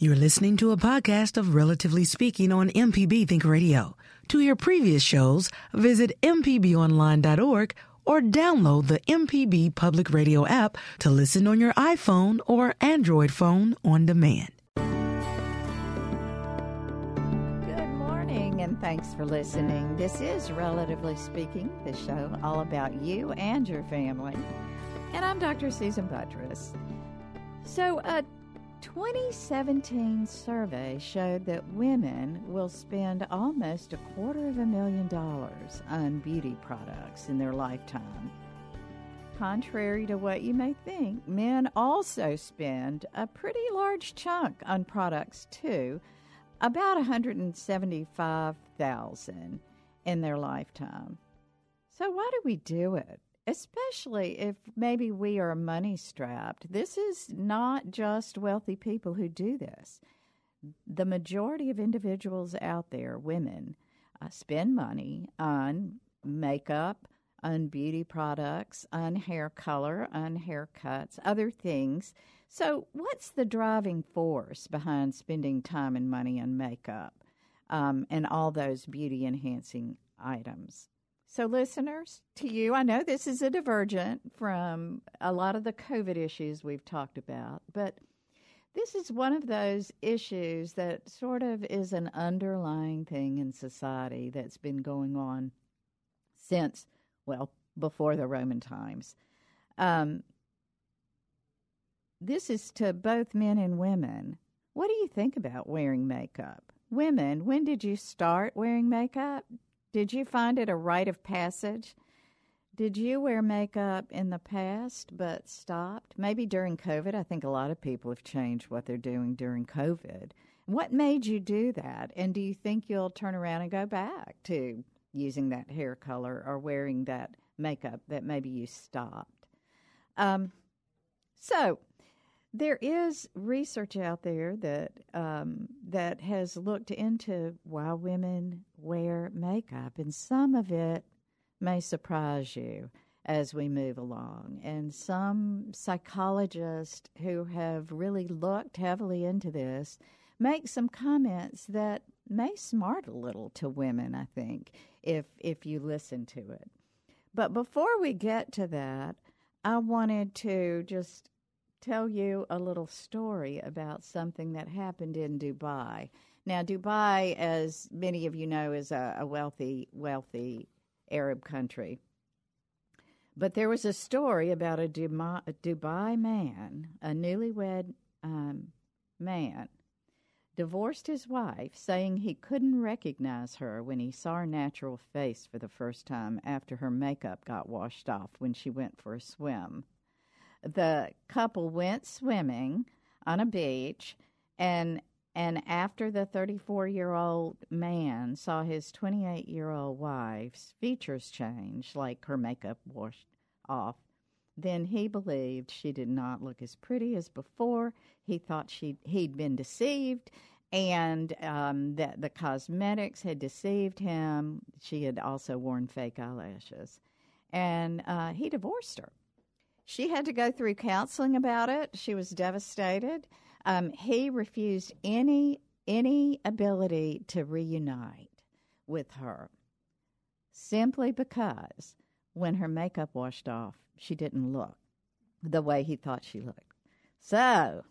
You're listening to a podcast of Relatively Speaking on MPB Think Radio. To hear previous shows, visit MPBOnline.org or download the MPB Public Radio app to listen on your iPhone or Android phone on demand. Good morning, and thanks for listening. This is Relatively Speaking, the show all about you and your family. And I'm Dr. Susan Buttross. So, a 2017 survey showed that women will spend almost a quarter of a million dollars on beauty products in their lifetime. Contrary to what you may think, men also spend a pretty large chunk on products too, about 175,000 in their lifetime. So why do we do it? Especially if maybe we are money strapped. This is not just wealthy people who do this. The majority of individuals out there, women, uh, spend money on makeup, on beauty products, on hair color, on haircuts, other things. So, what's the driving force behind spending time and money on makeup um, and all those beauty enhancing items? So, listeners, to you, I know this is a divergent from a lot of the COVID issues we've talked about, but this is one of those issues that sort of is an underlying thing in society that's been going on since, well, before the Roman times. Um, this is to both men and women. What do you think about wearing makeup? Women, when did you start wearing makeup? Did you find it a rite of passage? Did you wear makeup in the past but stopped? Maybe during COVID. I think a lot of people have changed what they're doing during COVID. What made you do that? And do you think you'll turn around and go back to using that hair color or wearing that makeup that maybe you stopped? Um, so, there is research out there that um, that has looked into why women wear makeup, and some of it may surprise you as we move along. And some psychologists who have really looked heavily into this make some comments that may smart a little to women. I think if if you listen to it. But before we get to that, I wanted to just tell you a little story about something that happened in Dubai. Now, Dubai, as many of you know, is a, a wealthy, wealthy Arab country. But there was a story about a Dubai, man, a newlywed um, man, divorced his wife, saying he couldn't recognize her when he saw her natural face for the first time after her makeup got washed off when she went for a swim the couple went swimming on a beach and and after the 34 year old man saw his 28 year old wife's features change, like her makeup washed off, then he believed she did not look as pretty as before. He thought she he'd been deceived, and um, that the cosmetics had deceived him. She had also worn fake eyelashes, and uh, he divorced her. She had to go through counseling about it. She was devastated. Um, he refused any any ability to reunite with her, simply because when her makeup washed off, she didn't look the way he thought she looked. So,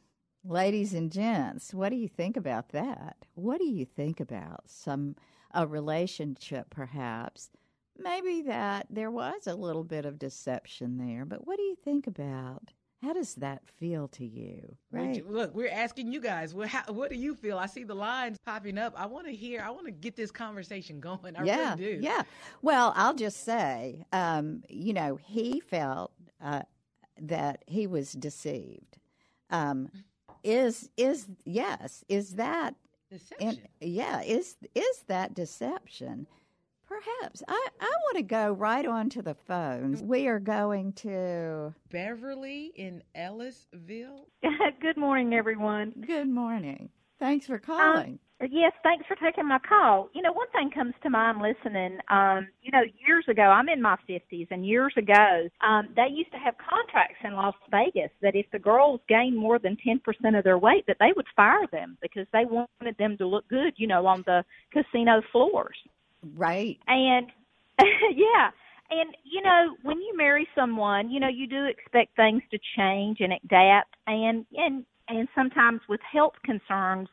ladies and gents, what do you think about that? What do you think about some a relationship perhaps maybe that there was a little bit of deception there. But what do you think about? How does that feel to you? Right. Look, we're asking you guys. What, how, what do you feel? I see the lines popping up. I want to hear. I want to get this conversation going. I yeah, really do. Yeah. Well, I'll just say, um, you know, he felt uh, that he was deceived. Um, is is yes is that Deception. and yeah is is that deception perhaps i i want to go right on to the phones we are going to Beverly in Ellisville. Good morning, everyone. good morning thanks for calling Yes, thanks for taking my call. You know, one thing comes to mind listening. Um, you know, years ago, I'm in my 50s, and years ago, um, they used to have contracts in Las Vegas that if the girls gained more than 10% of their weight, that they would fire them because they wanted them to look good, you know, on the casino floors. Right. And yeah, and you know, when you marry someone, you know, you do expect things to change and adapt. And and and sometimes with health concerns,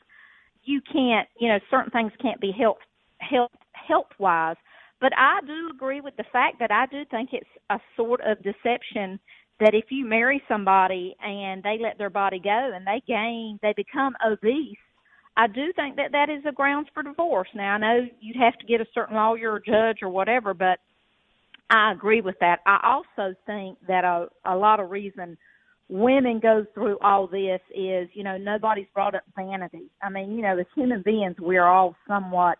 you can't, you know, certain things can't be health health health wise. But I do agree with the fact that I do think it's a sort of deception that if you marry somebody and they let their body go and they gain, they become obese, I do think that that is a grounds for divorce. Now, I know you'd have to get a certain lawyer or judge or whatever, but I agree with that. I also think that a, a lot of reason women go through all this is, you know, nobody's brought up vanity. I mean, you know, as human beings, we're all somewhat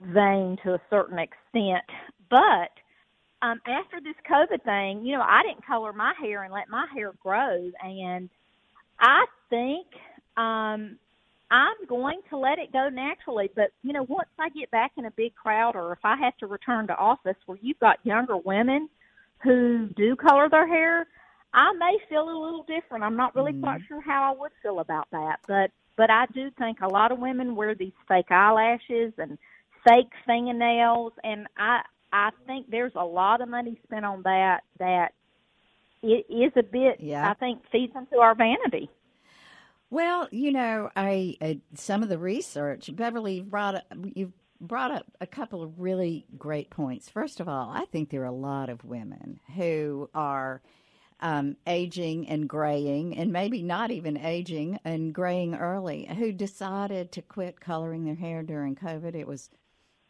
vain to a certain extent. But um, after this COVID thing, you know, I didn't color my hair and let my hair grow. And I think um, I'm going to let it go naturally. But, you know, once I get back in a big crowd or if I have to return to office where you've got younger women who do color their hair, I may feel a little different. I'm not really quite mm-hmm. sure how I would feel about that. But but I do think a lot of women wear these fake eyelashes and fake fingernails and I I think there's a lot of money spent on that that it is a bit Yeah. I think feeds into our vanity. Well, you know, I uh, some of the research Beverly brought up, you brought up a couple of really great points. First of all, I think there are a lot of women who are um, aging and graying, and maybe not even aging and graying early, who decided to quit coloring their hair during COVID. It was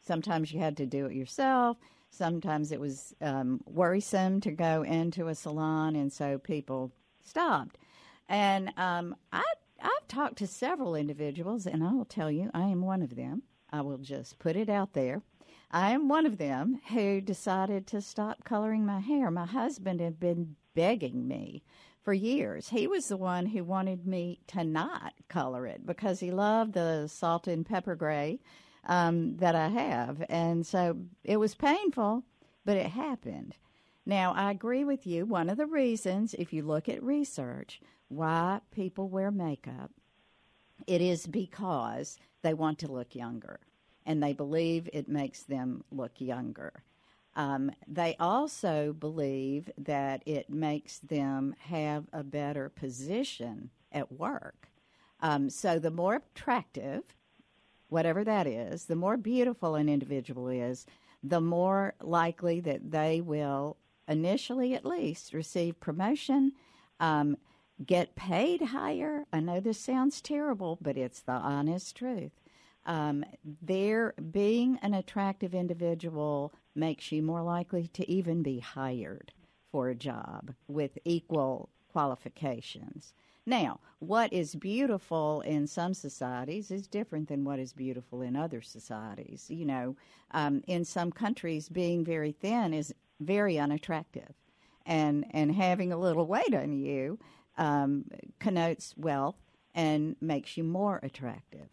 sometimes you had to do it yourself. Sometimes it was um, worrisome to go into a salon, and so people stopped. And um, I, I've talked to several individuals, and I will tell you, I am one of them. I will just put it out there. I am one of them who decided to stop coloring my hair. My husband had been begging me for years. He was the one who wanted me to not color it because he loved the salt and pepper gray um, that I have. And so it was painful, but it happened. Now, I agree with you. One of the reasons, if you look at research, why people wear makeup, it is because they want to look younger and they believe it makes them look younger. Um, they also believe that it makes them have a better position at work. Um, so the more attractive, whatever that is, the more beautiful an individual is, the more likely that they will, initially at least, receive promotion, um, get paid higher. I know this sounds terrible, but it's the honest truth. Um, there, being an attractive individual makes you more likely to even be hired for a job with equal qualifications. Now, what is beautiful in some societies is different than what is beautiful in other societies. You know, um, in some countries, being very thin is very unattractive, and and having a little weight on you um, connotes wealth and makes you more attractive.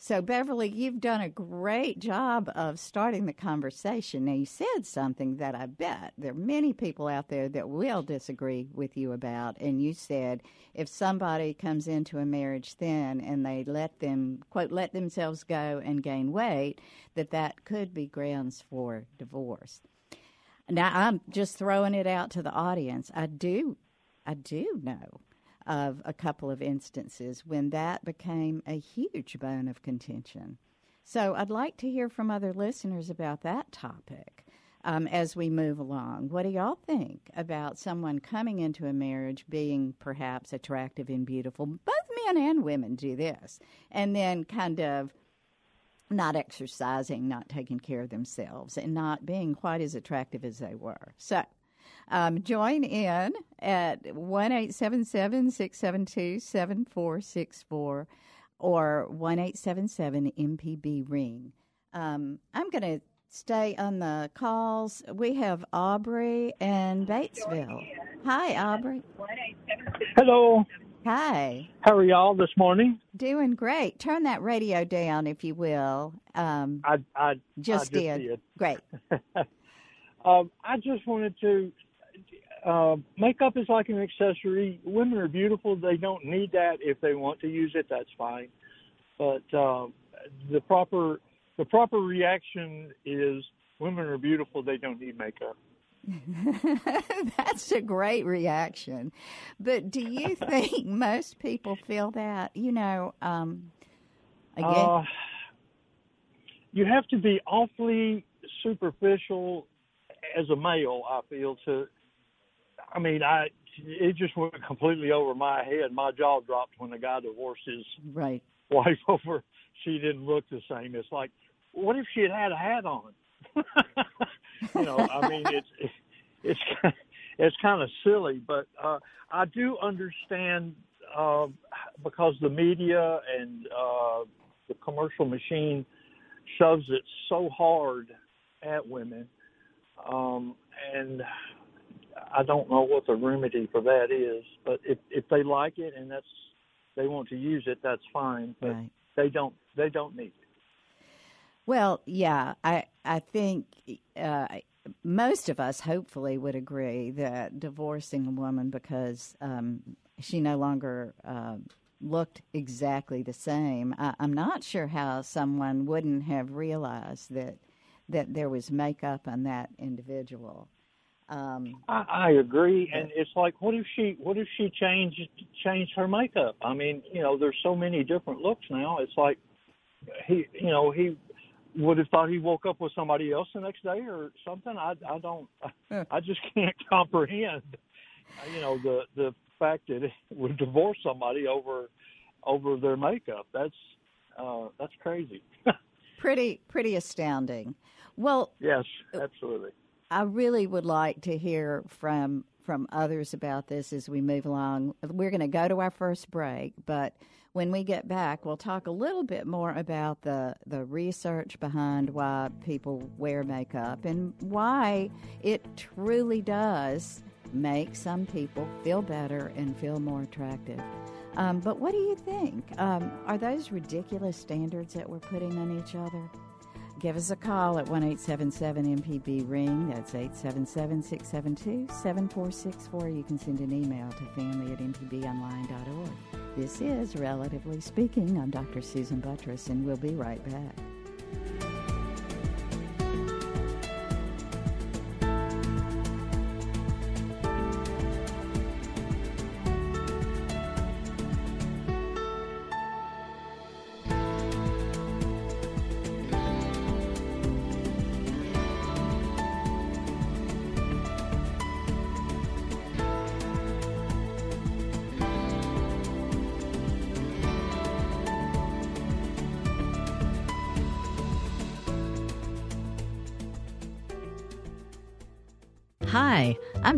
So, Beverly, you've done a great job of starting the conversation. Now, you said something that I bet there are many people out there that will disagree with you about. And you said if somebody comes into a marriage thin and they let them, quote, let themselves go and gain weight, that that could be grounds for divorce. Now, I'm just throwing it out to the audience. I do, I do know of a couple of instances when that became a huge bone of contention. So I'd like to hear from other listeners about that topic um, as we move along. What do y'all think about someone coming into a marriage being perhaps attractive and beautiful? Both men and women do this, and then kind of not exercising, not taking care of themselves, and not being quite as attractive as they were. So, Um, join in at one eight seven seven six seven two seven four six four or one eight seven seven MPB ring. Um, I'm going to stay on the calls. We have Aubrey and Batesville. Hi, Aubrey. Hello. Hi. How are y'all this morning? Doing great. Turn that radio down, if you will. Um, I I just, I just did. did. Great. um, I just wanted to. Uh, makeup is like an accessory. Women are beautiful. They don't need that. If they want to use it, that's fine. But uh, the proper the proper reaction is women are beautiful. They don't need makeup. That's a great reaction. But do you think most people feel that? You know, um, again, Uh, you have to be awfully superficial as a male. I feel to. I mean, I it just went completely over my head. My jaw dropped when the guy divorced his right. wife over she didn't look the same. It's like, what if she had had a hat on? you know, I mean, it's it's it's, kind of silly, but uh, I do understand uh, because the media and uh, the commercial machine shoves it so hard at women, um, and I don't know what the remedy for that is. But if if they like it and that's they want to use it, that's fine. But Right. they don't they don't need it. Well, yeah, I I think uh, most of us hopefully would agree that divorcing a woman because um, she no longer uh, looked exactly the same. I, I'm not sure how someone wouldn't have realized that that there was makeup on that individual. Um, I, I agree, and it's like, what if she what if she changed changed her makeup? I mean, you know, there's so many different looks now. It's like he, you know, he would have thought he woke up with somebody else the next day or something. I I don't, I just can't comprehend, you know, the the fact that it would divorce somebody over over their makeup. That's uh, that's crazy. pretty pretty astounding. Well, yes, absolutely. I really would like to hear from from others about this as we move along. We're going to go to our first break, but when we get back, we'll talk a little bit more about the the research behind why people wear makeup and why it truly does make some people feel better and feel more attractive. Um, but what do you think? Um, are those ridiculous standards that we're putting on each other? Give us a call at 1 877 MPB Ring. That's 877 672 7464. You can send an email to family at mpbonline.org. This is Relatively Speaking. I'm Dr. Susan Buttross, and we'll be right back.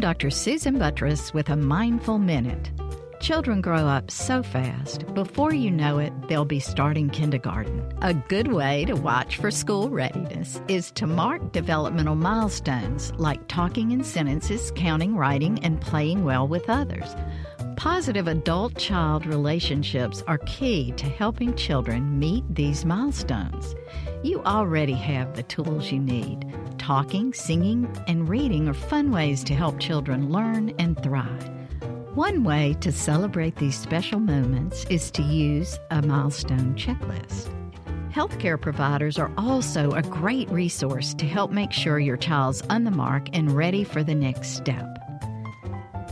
Dr. Susan Buttross with a Mindful Minute. Children grow up so fast, before you know it, they'll be starting kindergarten. A good way to watch for school readiness is to mark developmental milestones like talking in sentences, counting, writing, and playing well with others. Positive adult child relationships are key to helping children meet these milestones. You already have the tools you need. Talking, singing, and reading are fun ways to help children learn and thrive. One way to celebrate these special moments is to use a milestone checklist. Healthcare providers are also a great resource to help make sure your child's on the mark and ready for the next step.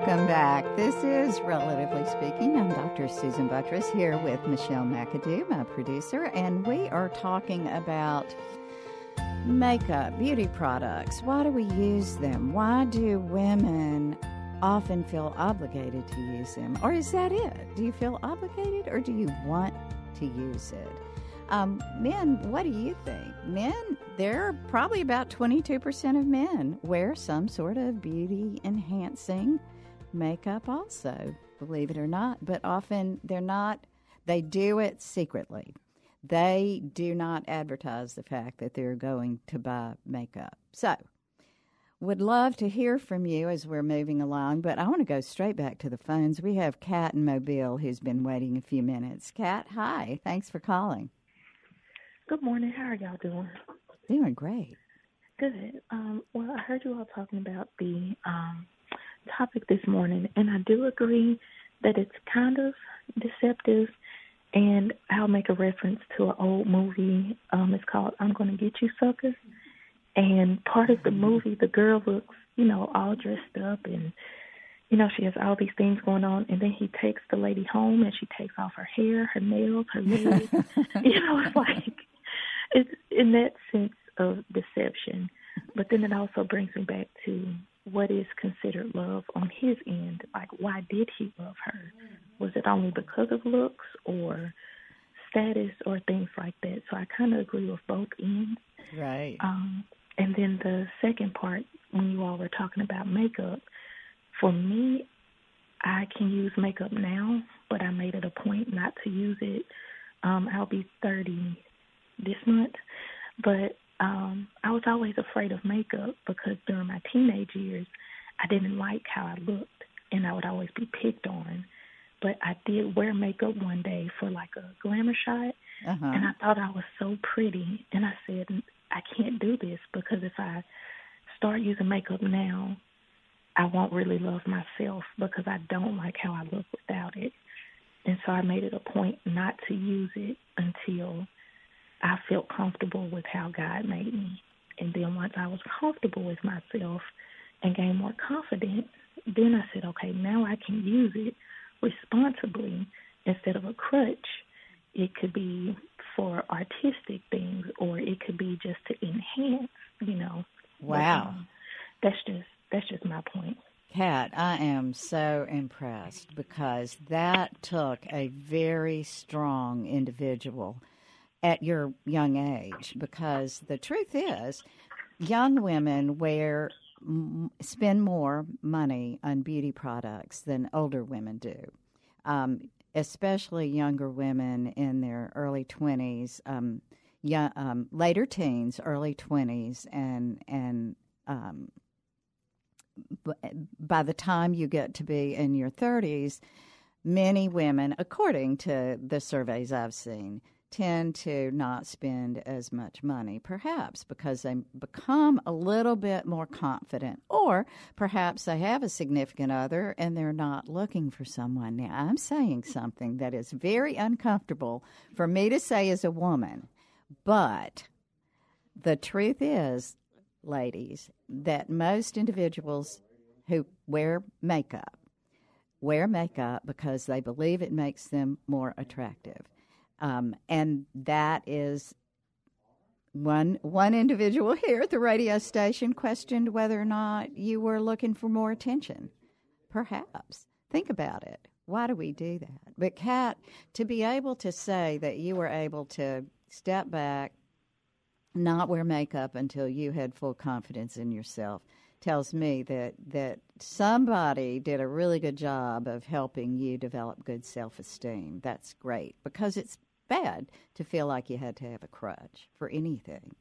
Welcome back. This is Relatively Speaking. I'm Dr. Susan Buttross here with Michelle McAdoo, my producer, and we are talking about makeup, beauty products. Why do we use them? Why do women often feel obligated to use them? Or is that it? Do you feel obligated or do you want to use it? Um, men, what do you think? Men, there are probably about 22% of men wear some sort of beauty enhancing makeup, also, believe it or not. But often they're not, they do it secretly. They do not advertise the fact that they're going to buy makeup. So, would love to hear from you as we're moving along, but I want to go straight back to the phones. We have Kat in Mobile who's been waiting a few minutes. Kat, hi. Thanks for calling. Good morning. How are y'all doing? Doing great. Good. Um, well, I heard you all talking about the um, topic this morning, and I do agree that it's kind of deceptive. And I'll make a reference to an old movie. Um, it's called "I'm Gonna Get You, Suckers." And part of the movie, the girl looks, you know, all dressed up and, you know, she has all these things going on. And then he takes the lady home and she takes off her hair, her nails, her legs. you know, it's like, it's in that sense of deception. But then it also brings me back to what is considered love on his end. Like, why did he love her? Was it only because of looks or status or things like that? So I kind of agree with both ends. Right. Um, and then the second part, when you all were talking about makeup, for me, I can use makeup now, but I made it a point not to use it. Um, I'll be 30 this month, but um, I was always afraid of makeup because during my teenage years, I didn't like how I looked, and I would always be picked on. But I did wear makeup one day for like a glamour shot, uh-huh. and I thought I was so pretty, and I said, I can't do this because if I start using makeup now, I won't really love myself because I don't like how I look without it. And so I made it a point not to use it until I felt comfortable with how God made me. And then once I was comfortable with myself and gained more confidence, then I said, okay, now I can use it responsibly instead of a crutch. It could be for artistic things or it could be just to enhance, you know. Wow. But, um, that's just that's just my point. Kat, I am so impressed because that took a very strong individual at your young age. Because the truth is, young women wear spend more money on beauty products than older women do. Um, especially younger women in their early 20s, um, young, um, later teens, early 20s, and and um, by the time you get to be in your 30s, many women, according to the surveys I've seen, tend to not spend as much money, perhaps because they become a little bit more confident, or perhaps they have a significant other and they're not looking for someone. Now, I'm saying something that is very uncomfortable for me to say as a woman, but the truth is, ladies, that most individuals who wear makeup wear makeup because they believe it makes them more attractive. Um, and that is one one individual here at the radio station questioned whether or not you were looking for more attention. Perhaps. Think about it. Why do we do that? But Kat, to be able to say that you were able to step back, not wear makeup until you had full confidence in yourself, tells me that that somebody did a really good job of helping you develop good self-esteem. That's great because it's bad to feel like you had to have a crutch for anything.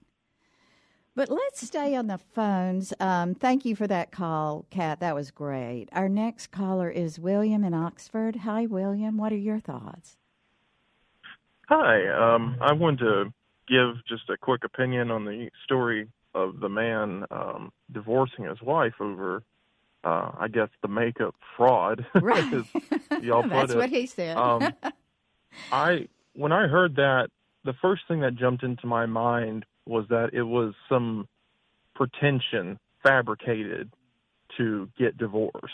But let's stay on the phones. Um, thank you for that call, Kat. That was great. Our next caller is William in Oxford. Hi, William. What are your thoughts? Hi. Um, I wanted to give just a quick opinion on the story of the man um, divorcing his wife over, uh, I guess, the makeup fraud. Right. y'all put That's it. what he said. um, I when I heard that, the first thing that jumped into my mind was that it was some pretension fabricated to get divorced.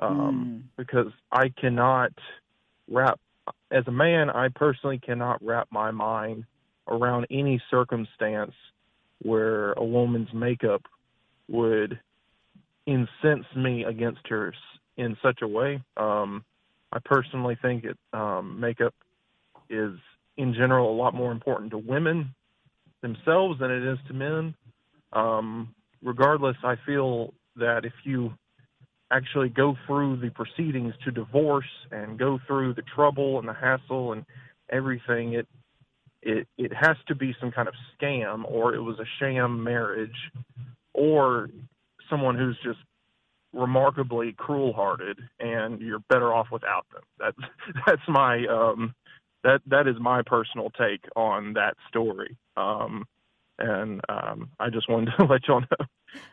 um, mm. because I cannot wrap as a man. I personally cannot wrap my mind around any circumstance where a woman's makeup would incense me against her in such a way. Um, I personally think it um, makeup is in general a lot more important to women themselves than it is to men. Um, regardless, I feel that if you actually go through the proceedings to divorce and go through the trouble and the hassle and everything, it it it has to be some kind of scam or it was a sham marriage or someone who's just remarkably cruel hearted and you're better off without them. That's that's my um that that is my personal take on that story. Um and um I just wanted to let y'all know.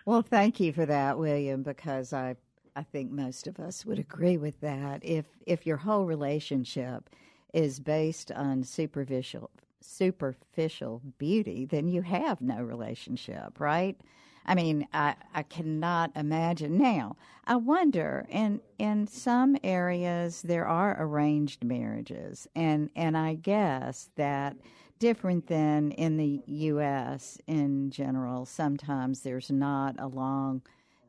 Well, thank you for that, William, because I I think most of us would agree with that. If if your whole relationship is based on superficial superficial beauty, then you have no relationship, right? I mean, I, I cannot imagine. Now, I wonder, in in some areas there are arranged marriages, and and I guess that different than in the U.S. in general. Sometimes there's not a long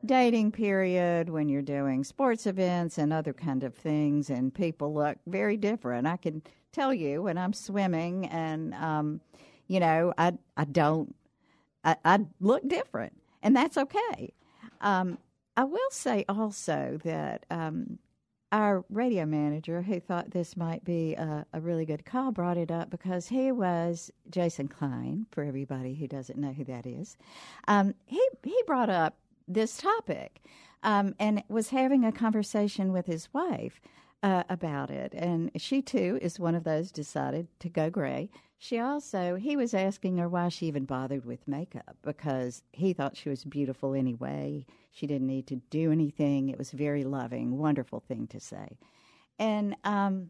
dating period when you're doing sports events and other kind of things, and people look very different. I can tell you when I'm swimming, and um, you know, I I don't I, I look different and that's okay. Um, I will say also that um, our radio manager, who thought this might be a, a, really good call, brought it up because he was Jason Klein. For everybody who doesn't know who that is, um, he he brought up this topic um, and was having a conversation with his wife uh, about it, and she too is one of those decided to go gray. She also, he was asking her why she even bothered with makeup because he thought she was beautiful anyway. She didn't need to do anything. It was a very loving, wonderful thing to say. And, um,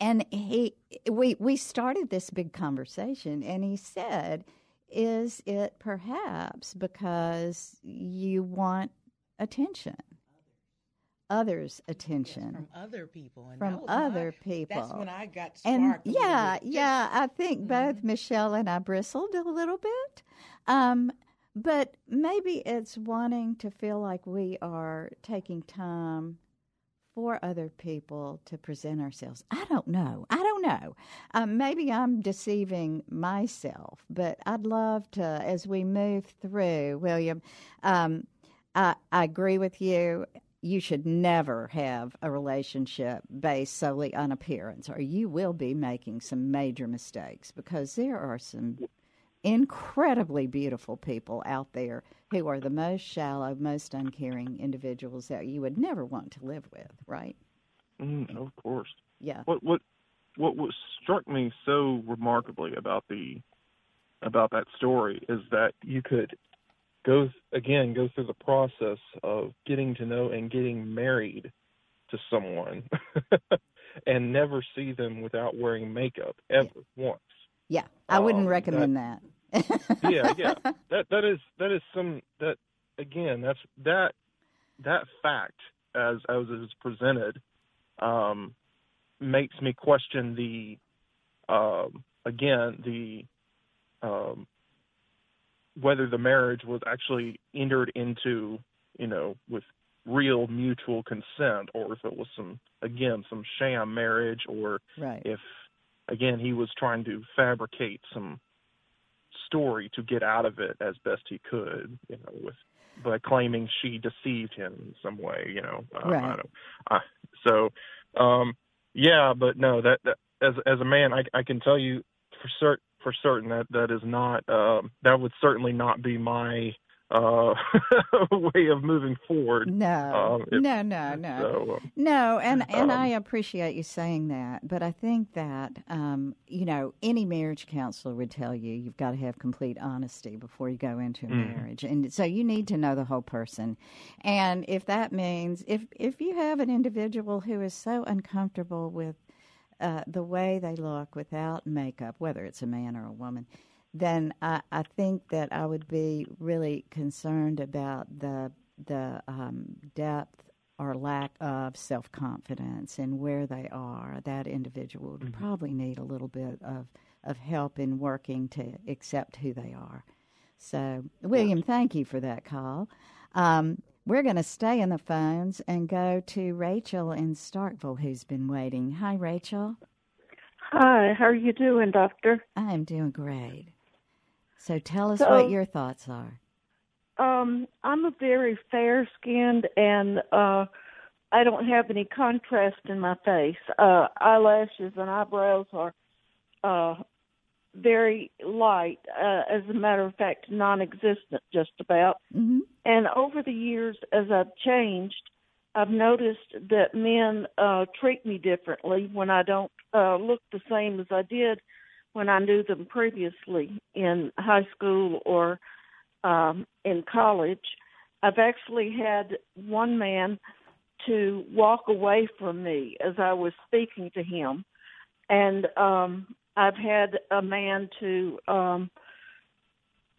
and he, we, we started this big conversation, and he said, Is it perhaps because you want attention? Others' attention yes, from other people and from other my, people. That's when I got and yeah, yeah. I think mm-hmm. both Michelle and I bristled a little bit, um, but maybe it's wanting to feel like we are taking time for other people to present ourselves. I don't know. I don't know. Um, maybe I'm deceiving myself, but I'd love to, as we move through, William. Um, I, I agree with you you should never have a relationship based solely on appearance, or you will be making some major mistakes because there are some incredibly beautiful people out there who are the most shallow, most uncaring individuals that you would never want to live with, right? Mm, of course. Yeah. What what what what struck me so remarkably about the about that story is that you could go again go through the process of getting to know and getting married to someone and never see them without wearing makeup ever once. Yeah, I wouldn't um, recommend that. that. yeah, yeah. That that is that is some that again that's that that fact as as is presented um, makes me question the um, again the um, whether the marriage was actually entered into, you know, with real mutual consent or if it was some again some sham marriage or right. if again he was trying to fabricate some story to get out of it as best he could, you know, with by claiming she deceived him in some way, you know. Um, right. I don't, I, so, um, yeah, but no, that, that as as a man, I, I can tell you for certain for certain that that is not um, that would certainly not be my uh, way of moving forward. No, um, if, no, no, no, so, um, no. And and I um, appreciate you saying that, but I think that um, you know any marriage counselor would tell you you've got to have complete honesty before you go into a mm. marriage, and so you need to know the whole person. And if that means if if you have an individual who is so uncomfortable with uh, the way they look without makeup, whether it's a man or a woman, then I, I think that I would be really concerned about the the um, depth or lack of self confidence and where they are, that individual would Mm-hmm. probably need a little bit of, of help in working to accept who they are. So, William, thank you for that call. Um, we're going to stay in the phones and go to Rachel in Starkville, who's been waiting. Hi, Rachel. Hi, how are you doing, Doctor? I am doing great. So, tell us So- what your thoughts are. Um, I'm a very fair skinned and uh I don't have any contrast in my face. Uh eyelashes and eyebrows are uh very light, uh, as a matter of fact, non existent just about. Mm-hmm. And over the years as I've changed, I've noticed that men uh treat me differently when I don't uh look the same as I did when I knew them previously in high school or um, in college. I've actually had one man to walk away from me as I was speaking to him, and um, I've had a man to um,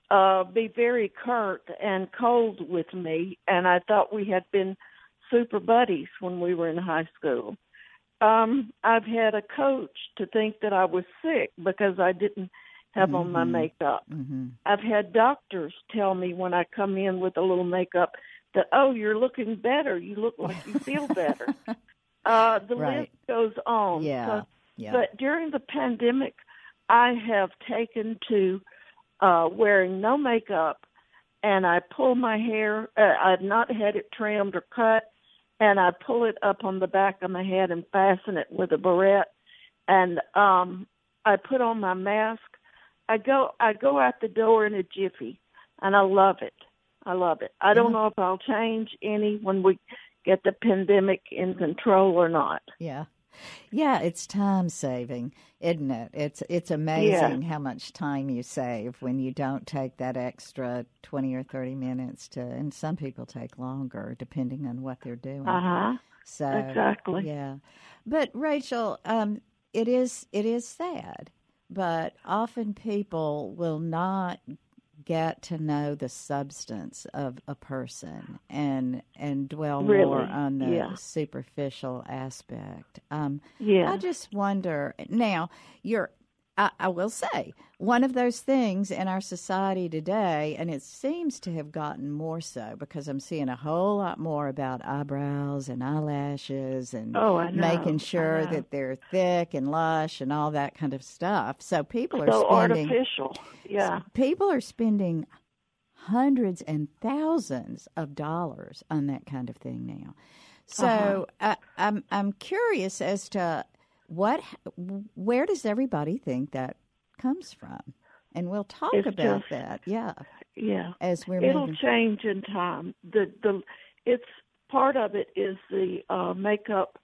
uh, be very curt and cold with me, and I thought we had been super buddies when we were in high school. Um, I've had a coach to think that I was sick because I didn't have on my Mhm. makeup. Mm-hmm. I've had doctors tell me when I come in with a little makeup that, oh, you're looking better. You look like you feel better. uh, the Right. list goes on. Yeah. So- Yeah. But during the pandemic, I have taken to uh, wearing no makeup, and I pull my hair. Uh, I've not had it trimmed or cut, and I pull it up on the back of my head and fasten it with a barrette, and um, I put on my mask. I go I go out the door in a jiffy, and I love it. I love it. I don't Yeah. know if I'll change any when we get the pandemic in control or not. Yeah. Yeah, it's time saving, isn't it? It's it's amazing how much time you save when you don't take that extra 20 or 30 minutes to and some people take longer depending on what they're doing. Uh huh. So Exactly. Yeah. But Rachel, um it is it is sad, but often people will not get to know the substance of a person and and dwell more on the Yeah. superficial aspect. Um Yeah. I just wonder now, you're I, I will say, one of those things in our society today, and it seems to have gotten more so because I'm seeing a whole lot more about eyebrows and eyelashes and Oh, making sure that they're thick and lush and all that kind of stuff. So people are so spending artificial. Yeah. people are spending hundreds and thousands of dollars on that kind of thing now. So Uh-huh. I, I'm I'm curious as to what where does everybody think that comes from, and we'll talk It's about just- that. Yeah, Yeah. as we're It'll moving. change in time. The the it's part of it is the uh makeup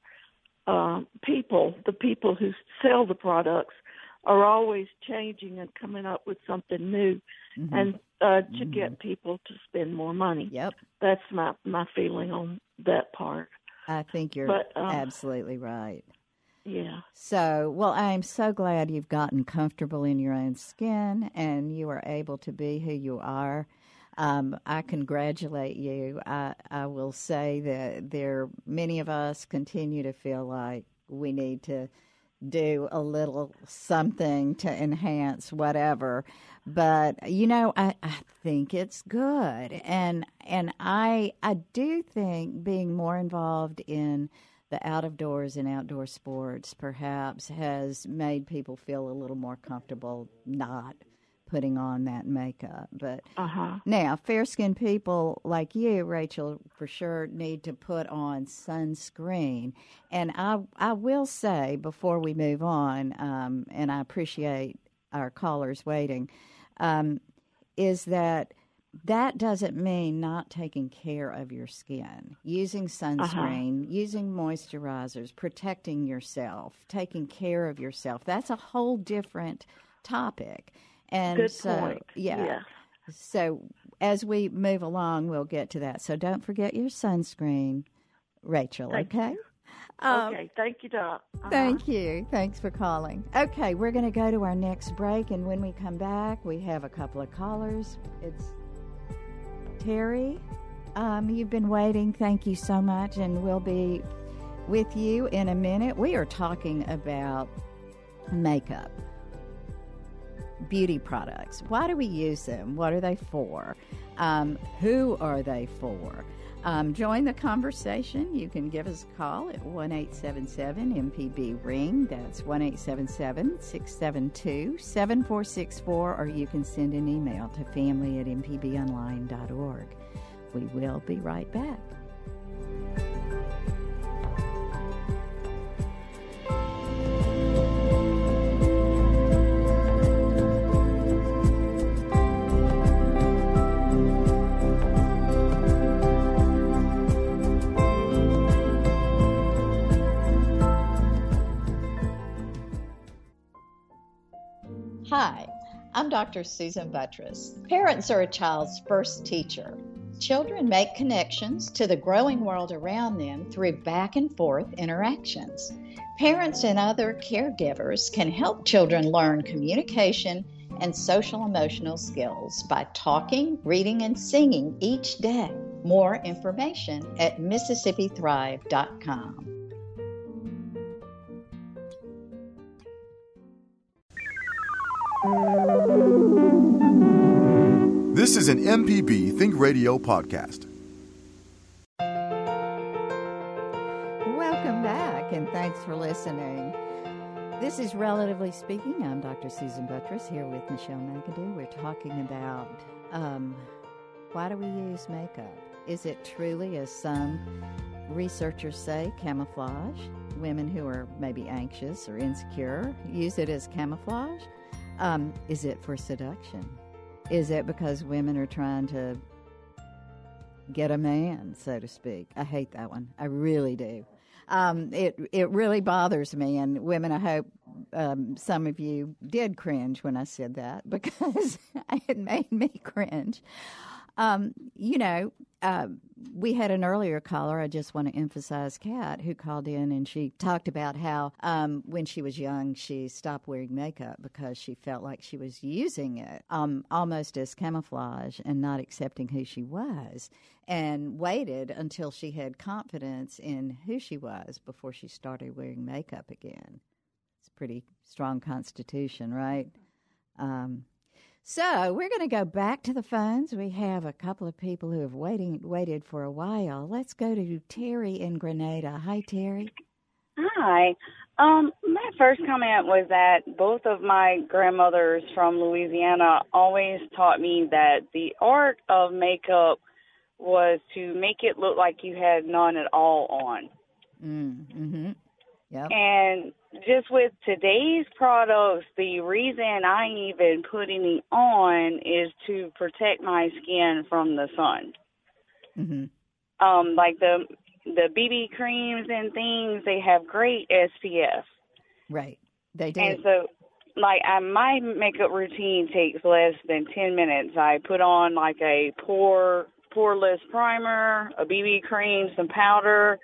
uh, people, the people who sell the products are always changing and coming up with something new Mhm. and uh to get people to spend more money. Yep, That's my my feeling on that part. I think you're But, um, absolutely right. Yeah. So, well, I'm so glad you've gotten comfortable in your own skin and you are able to be who you are. Um, I congratulate you. I, I will say that there, many of us continue to feel like we need to do a little something to enhance whatever. But you know, I, I think it's good, and and I I do think being more involved in the out of doors and outdoor sports perhaps has made people feel a little more comfortable not putting on that makeup. But Uh huh. now, fair skinned people like you, Rachel, for sure need to put on sunscreen. And I, I will say before we move on, um, and I appreciate our callers waiting, um, is that that doesn't mean not taking care of your skin. Using sunscreen, using moisturizers, protecting yourself, taking care of yourself. That's a whole different topic. And Good so, point. yeah. Yeah. So as we move along, we'll get to that. So don't forget your sunscreen, Rachel. Thank okay. Um, okay. Thank you, Doc. Uh-huh. Thank you. Thanks for calling. Okay, we're going to go to our next break, and when we come back, we have a couple of callers. It's Terry Um, you've been waiting. Thank you so much, and we'll be with you in a minute. We are talking about makeup, beauty products. Why do we use them? What are they for? Um, who are they for? Um, join the conversation. You can give us a call at 1 877 MPB Ring. That's 1 877 672 7464, or you can send an email to family at mpbonline.org. We will be right back. Hi, I'm Dr. Susan Buttross. Parents are a child's first teacher. Children make connections to the growing world around them through back and forth interactions. Parents and other caregivers can help children learn communication and social emotional skills by talking, reading, and singing each day. More information at MississippiThrive.com. This is an MPB Think Radio podcast. Welcome back, and thanks for listening. This is Relatively Speaking. I'm Dr. Susan Buttross here with Michelle McAdoo. We're talking about um, why do we use makeup? Is it truly, as some researchers say, camouflage? Women who are maybe anxious or insecure use it as camouflage. Um, is it for seduction? Is it because women are trying to get a man, so to speak? I hate that one. I really do. Um, it it really bothers me, and women. I hope um, some of you did cringe when I said that because it made me cringe. Um, you know, uh, we had an earlier caller. I just want to emphasize Kat, who called in and she talked about how um, when she was young, she stopped wearing makeup because she felt like she was using it um, almost as camouflage and not accepting who she was, and waited until she had confidence in who she was before she started wearing makeup again. It's a pretty strong constitution, right? Um, so we're going to go back to the phones. We have a couple of people who have waiting waited for a while. Let's go to Terry in Grenada. Hi, Terry. Hi. Um, my first comment was that both of my grandmothers from Louisiana always taught me that the art of makeup was to make it look like you had none at all on. Mm, mm-hmm. Yep. And just with today's products, the reason I even putting it on is to protect my skin from the sun. Mm-hmm. Um, like the the BB creams and things, they have great SPF. Right. They do. And so, like, I, my makeup routine takes less than ten minutes. I put on like a pore poreless primer, a BB cream, some powder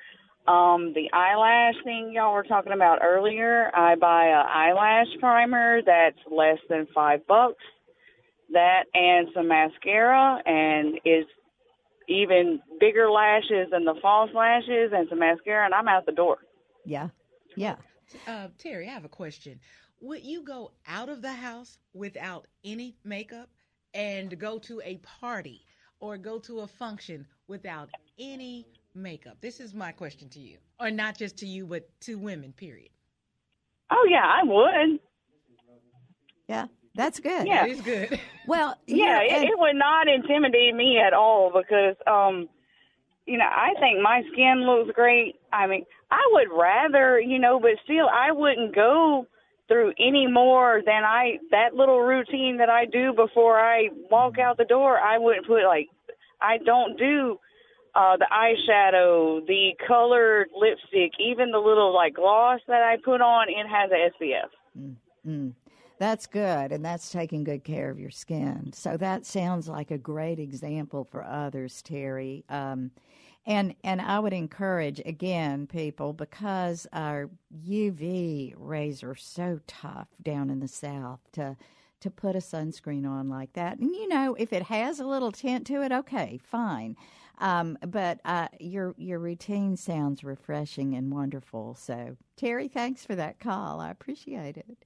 um, the eyelash thing y'all were talking about earlier, I buy a eyelash primer that's less than five bucks. That and some mascara and is even bigger lashes than the false lashes and some mascara and I'm out the door. Yeah. Yeah. Uh, Terry, I have a question. Would you go out of the house without any makeup and go to a party or go to a function without any makeup? This is my question to you, or not just to you, but to women. Period. Oh yeah, I would. Yeah, that's good. Yeah, it's good. Well, yeah, it, it would not intimidate me at all because, um, you know, I think my skin looks great. I mean, I would rather, you know, but still, I wouldn't go through any more than I that little routine that I do before I walk out the door. I wouldn't put like I don't do uh the eyeshadow, the colored lipstick, even the little like gloss that I put on, it has a SPF. Mm, that's good, and that's taking good care of your skin. So that sounds like a great example for others, Terry. Um, and and I would encourage again people because our UV rays are so tough down in the south to to put a sunscreen on like that. And you know, if it has a little tint to it, okay, fine. Um, but uh, your your routine sounds refreshing and wonderful. So, Terry, thanks for that call. I appreciate it.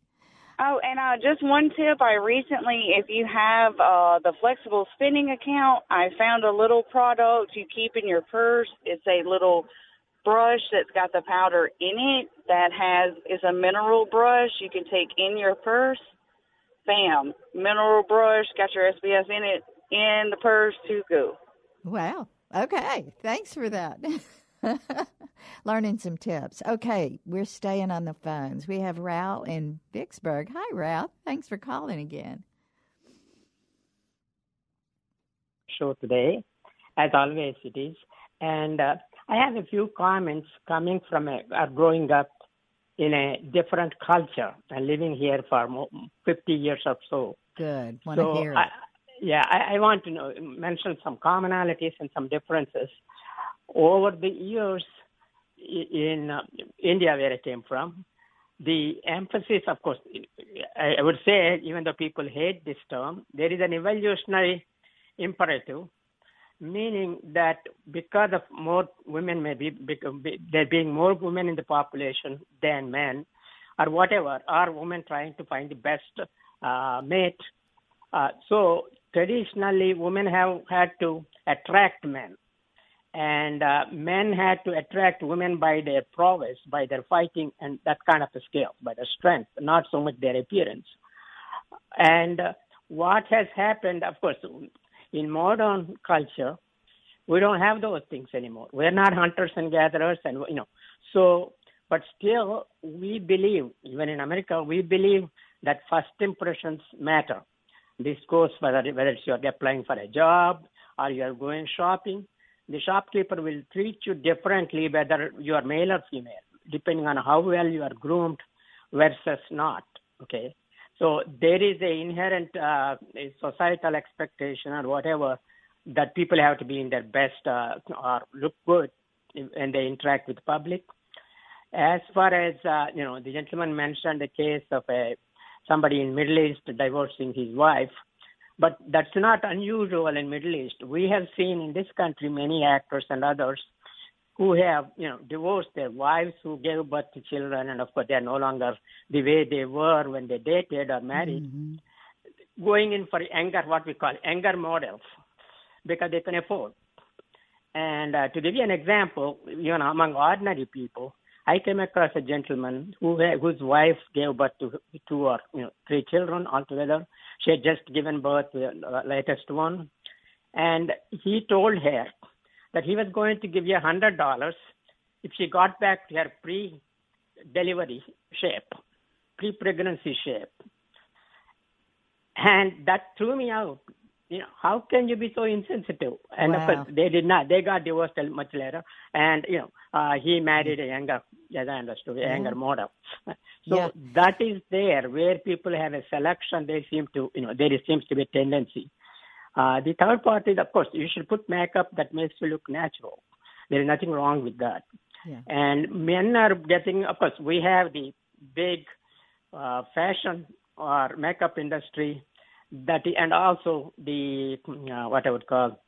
Oh, and uh, just one tip. I recently, if you have uh, the flexible spending account, I found a little product you keep in your purse. It's a little brush that's got the powder in it that has is a mineral brush you can take in your purse. Bam, mineral brush, got your SPF in it in the purse to go. Wow. Okay. Thanks for that. Learning some tips. Okay, we're staying on the phones. We have Ralph in Vicksburg. Hi, Ralph. Thanks for calling again. Show today, as always it is, and uh, I have a few comments coming from a, uh, growing up in a different culture and living here for 50 years or so. Good. Want so to hear it. I, yeah, I, I want to know, mention some commonalities and some differences. Over the years in uh, India, where I came from, the emphasis, of course, I, I would say, even though people hate this term, there is an evolutionary imperative, meaning that because of more women, maybe there being more women in the population than men, or whatever, are women trying to find the best uh, mate. Uh, so traditionally women have had to attract men. And uh, men had to attract women by their prowess by their fighting and that kind of a skill by their strength not so much their appearance. And uh, what has happened of course in modern culture we don't have those things anymore. We're not hunters and gatherers and you know. So but still we believe even in america we believe that first impressions matter this goes whether whether you're applying for a job or you're going shopping. The shopkeeper will treat you differently whether you are male or female, depending on how well you are groomed versus not. Okay, so there is a inherent uh, societal expectation or whatever that people have to be in their best uh, or look good when they interact with the public. As far as uh, you know, the gentleman mentioned the case of a somebody in Middle East divorcing his wife. But that's not unusual in Middle East. We have seen in this country many actors and others who have, you know, divorced their wives who gave birth to children, and of course they are no longer the way they were when they dated or married. Mm-hmm. Going in for anger, what we call anger models, because they can afford. And uh, to give you an example, you know, among ordinary people, I came across a gentleman who whose wife gave birth to two or you know, three children altogether. She had just given birth to the latest one, and he told her that he was going to give a hundred dollars if she got back to her pre-delivery shape, pre-pregnancy shape. And that threw me out you know, how can you be so insensitive? And wow. of course, they did not. They got divorced much later, and you know, uh, he married a younger, as I understood, a younger mm-hmm. model. So yeah. that is there where people have a selection. They seem to, you know, there seems to be a tendency. Uh, the third part is, of course, you should put makeup that makes you look natural. There is nothing wrong with that. Yeah. And men are getting, of course, we have the big uh, fashion or makeup industry that and also the uh, what I would call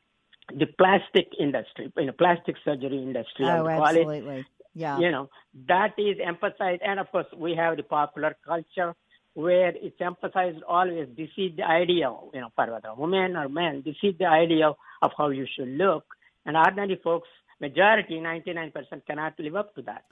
the plastic industry, you know, plastic surgery industry. Oh, absolutely. Yeah. You know, that is emphasized, and of course, we have the popular culture where it's emphasized always. This is the ideal, you know, for whether women or men. This is the ideal of how you should look, and ordinary folks, majority, ninety nine percent, cannot live up to that.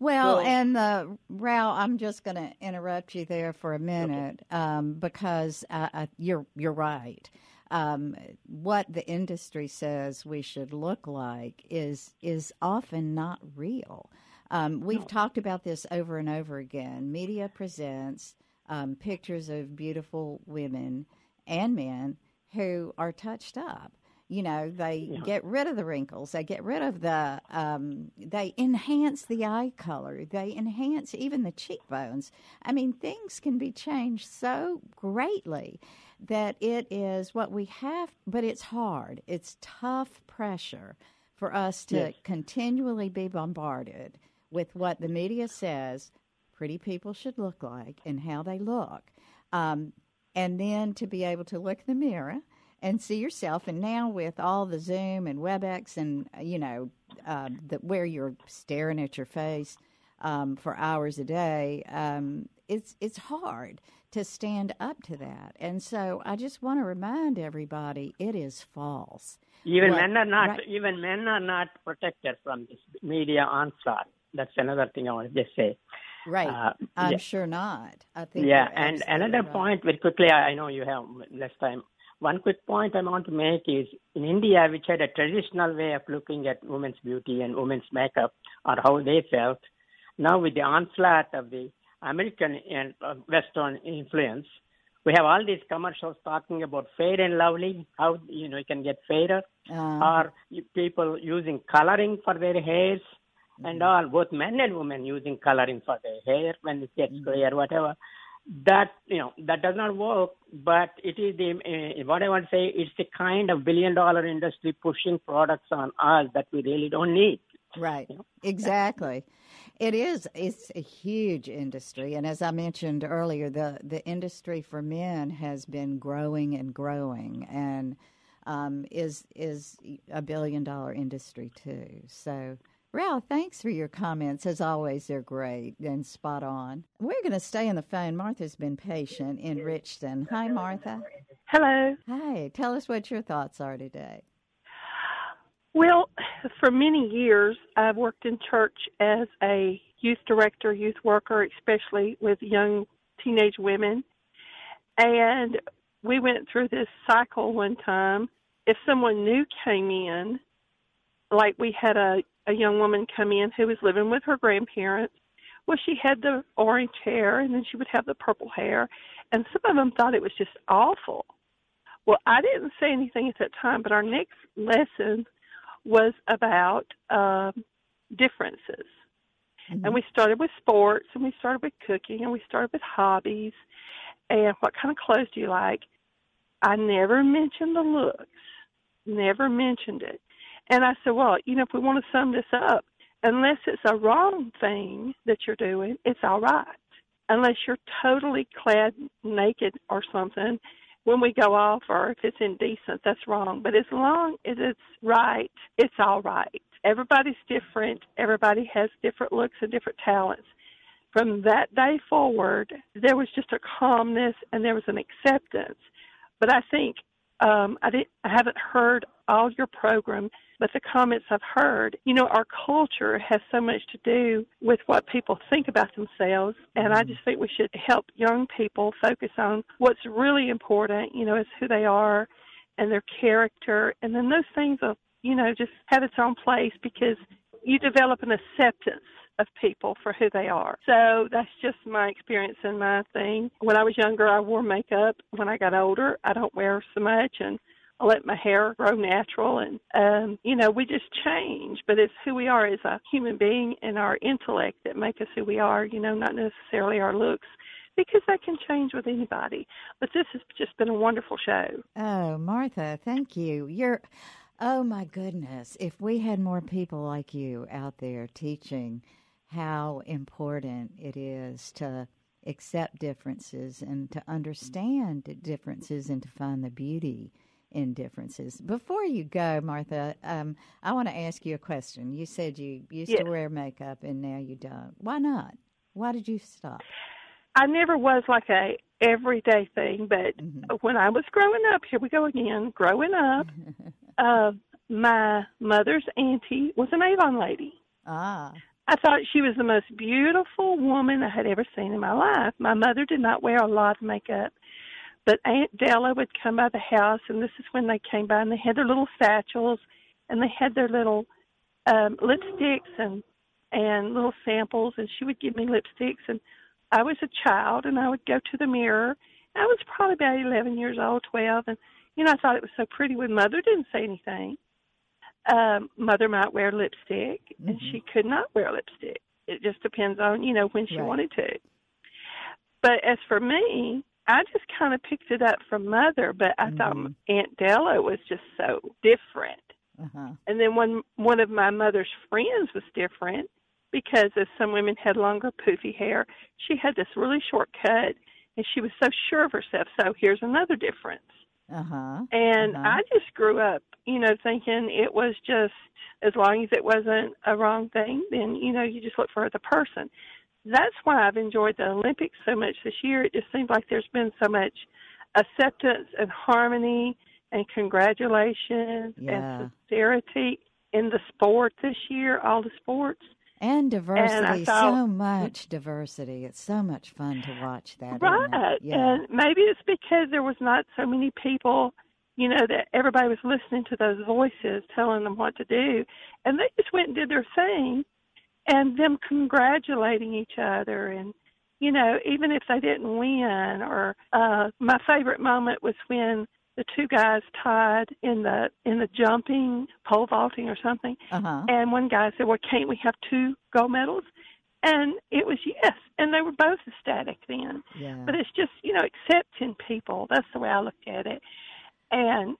Well, and uh, Rao, I'm just going to interrupt you there for a minute okay. um, because uh, uh, you're you're right. Um, what the industry says we should look like is is often not real. Um, we've no. talked about this over and over again. Media presents um, pictures of beautiful women and men who are touched up you know they yeah. get rid of the wrinkles they get rid of the um, they enhance the eye color they enhance even the cheekbones i mean things can be changed so greatly that it is what we have but it's hard it's tough pressure for us to yes. continually be bombarded with what the media says pretty people should look like and how they look um, and then to be able to look in the mirror and see yourself. And now with all the Zoom and WebEx and you know uh, the, where you're staring at your face um, for hours a day, um, it's it's hard to stand up to that. And so I just want to remind everybody it is false. Even What- men are not. right- Even men are not protected from this media onslaught. That's another thing I want to just say. Right. Uh, I'm yeah. sure not. I think yeah, and another right. point, very quickly, I I know you have less time. One quick point I want to make is in India, which had a traditional way of looking at women's beauty and women's makeup or how they felt, now with the onslaught of the American and uh, Western influence, we have all these commercials talking about fair and lovely, how you know you can get fairer, Uh, or people using coloring for their hairs, and all, both men and women using coloring for their hair when it gets gray or whatever. That you know that does not work, but it is the uh, what I want to say. It's the kind of billion dollar industry pushing products on us that we really don't need. Right. Exactly. It is. It's a huge industry, and as I mentioned earlier, the the industry for men has been growing and growing, and um, is is a billion dollar industry too. So. Ralph, thanks for your comments. As always, they're great and spot on. We're going to stay on the phone. Martha's been patient in Richton. Hi, Martha. Hello. Hi. Tell us what your thoughts are today. Well, for many years, I've worked in church as a youth director, youth worker, especially with young teenage women. And we went through this cycle one time. If someone new came in, like we had a, a young woman come in who was living with her grandparents. Well, she had the orange hair and then she would have the purple hair. And some of them thought it was just awful. Well, I didn't say anything at that time, but our next lesson was about um, differences. And we started with sports, and we started with cooking, and we started with hobbies, and what kind of clothes do you like? I never mentioned the looks, never mentioned it. And I said, well, you know, if we want to sum this up, unless it's a wrong thing that you're doing, it's all right. Unless you're totally clad naked or something, when we go off or if it's indecent, that's wrong. But as long as it's right, it's all right. Everybody's different. Everybody has different looks and different talents. From that day forward, there was just a calmness and there was an acceptance. But I think um, I didn't. I haven't heard all your program, but the comments I've heard, you know, our culture has so much to do with what people think about themselves, and I mm-hmm. just think we should help young people focus on what's really important. You know, is who they are and their character, and then those things will, you know, just have its own place because you develop an acceptance of people for who they are. So that's just my experience and my thing. When I was younger, I wore makeup. When I got older, I don't wear so much and I let my hair grow natural and um you know, we just change, but it's who we are as a human being and our intellect that make us who we are, you know, not necessarily our looks because that can change with anybody. But this has just been a wonderful show. Oh, Martha, thank you. You're, oh my goodness, if we had more people like you out there teaching how important it is to accept differences and to understand differences and to find the beauty in differences. Before you go, Martha, um, I want to ask you a question. You said you used Yes. to wear makeup and now you don't. Why not? Why did you stop? I never was like a everyday thing, but when I was growing up, here we go again, growing up, uh, my mother's auntie was an Avon lady. Ah. I thought she was the most beautiful woman I had ever seen in my life. My mother did not wear a lot of makeup, but Aunt Della would come by the house, and this is when they came by, and they had their little satchels, and they had their little um, lipsticks and and little samples, and she would give me lipsticks, and I was a child, and I would go to the mirror. I was probably about eleven years old, twelve, and you know I thought it was so pretty when Mother didn't say anything um, mother might wear lipstick and she could not wear lipstick. It just depends on, you know, when she Right. wanted to. But as for me, I just kind of picked it up from mother, but I thought Aunt Della was just so different. Uh-huh. And then one one of my mother's friends was different because as some women had longer poofy hair, she had this really short cut and she was so sure of herself. So here's another difference. Uh huh. And Uh-huh. I just grew up, you know, thinking it was just as long as it wasn't a wrong thing, then you know you just look for the person. That's why I've enjoyed the Olympics so much this year. It just seems like there's been so much acceptance and harmony and congratulations Yeah. and sincerity in the sport this year, all the sports. And diversity, thought- so much diversity. It's so much fun to watch that. Right. Yeah. And maybe it's because there was not so many people, you know, that everybody was listening to those voices telling them what to do. And they just went and did their thing and them congratulating each other and you know, even if they didn't win or uh my favorite moment was when the two guys tied in the in the jumping pole vaulting or something Uh-huh. and one guy said, Well, can't we have two gold medals? And it was yes. And they were both ecstatic then. Yeah. But it's just, you know, accepting people. That's the way I look at it. And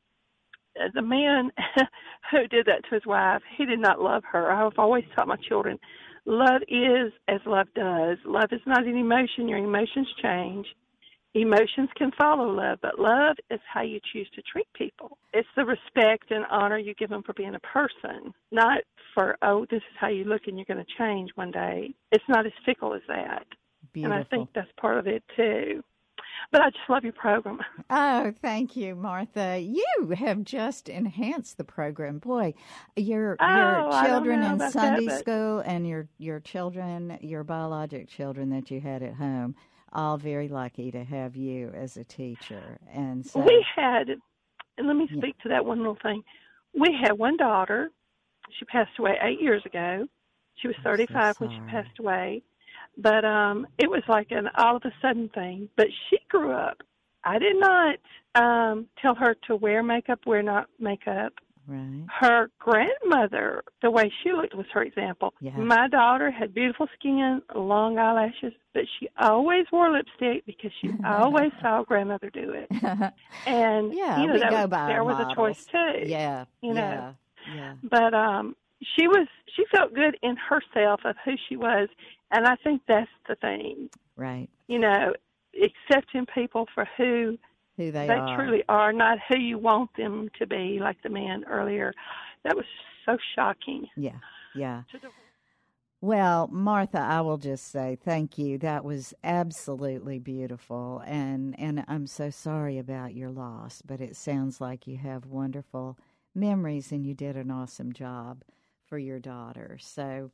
Uh, the man who did that to his wife, he did not love her. I've always taught my children love is as love does. Love is not an emotion, your emotions change. Emotions can follow love, but love is how you choose to treat people. It's the respect and honor you give them for being a person, not for, oh, this is how you look and you're going to change one day. It's not as fickle as that. Beautiful. And I think that's part of it too. But I just love your program. Oh, thank you, Martha. You have just enhanced the program. Boy, your Oh, your children in about that, Sunday school and your your children, your biologic children that you had at home, all very lucky to have you as a teacher. And so We had, and let me speak to that one little thing. We had one daughter. She passed away eight years ago. She was 35 when she passed away. But um it was like an all of a sudden thing. But she grew up. I did not um tell her to wear makeup, wear not makeup. right. Her grandmother, the way she looked was her example. Yeah. My daughter had beautiful skin, long eyelashes, but she always wore lipstick because she always saw grandmother do it. And Yeah, you know that go was, by there was a choice too. Yeah. you yeah. know. Yeah. But um she was she felt good in herself of who she was and I think that's the thing. Right. You know, accepting people for who Who they, they are. truly are, not who you want them to be, like the man earlier. That was so shocking. Yeah. Yeah. The- Well, Martha, I will just say thank you. That was absolutely beautiful, and and I'm so sorry about your loss, but it sounds like you have wonderful memories, and you did an awesome job for your daughter. So,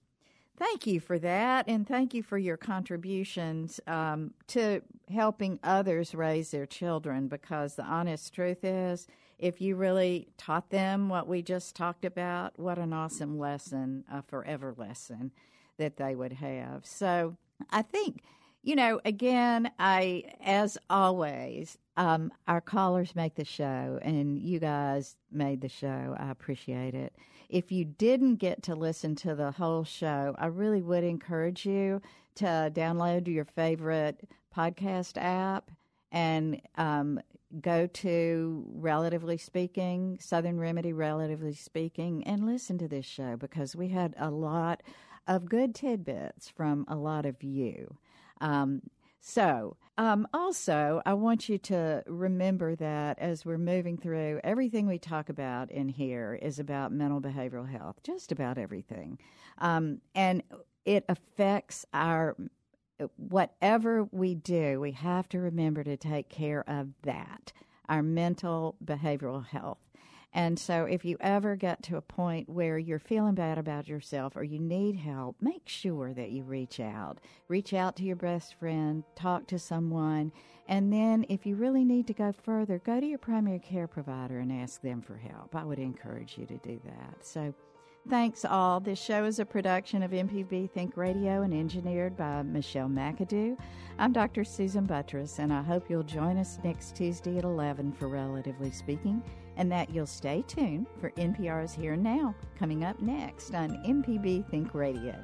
thank you for that, and thank you for your contributions um, to helping others raise their children. Because the honest truth is, if you really taught them what we just talked about, what an awesome lesson, a forever lesson that they would have. So I think, you know, again, I, as always, um, our callers make the show, and you guys made the show. I appreciate it. If you didn't get to listen to the whole show, I really would encourage you to download your favorite podcast app and um, go to Relatively Speaking, Southern Remedy Relatively Speaking, and listen to this show because we had a lot of good tidbits from a lot of you. Um, so, um, also, I want you to remember that as we're moving through, everything we talk about in here is about mental behavioral health, just about everything. Um, and it affects our whatever we do, we have to remember to take care of that, our mental behavioral health. And so, if you ever get to a point where you're feeling bad about yourself or you need help, make sure that you reach out. Reach out to your best friend, talk to someone, and then if you really need to go further, go to your primary care provider and ask them for help. I would encourage you to do that. So, Thanks all. This show is a production of MPB Think Radio and engineered by Michelle McAdoo. I'm Dr. Susan Buttross, and I hope you'll join us next Tuesday at 11 for Relatively Speaking, and that you'll stay tuned for NPR's Here and Now, coming up next on MPB Think Radio.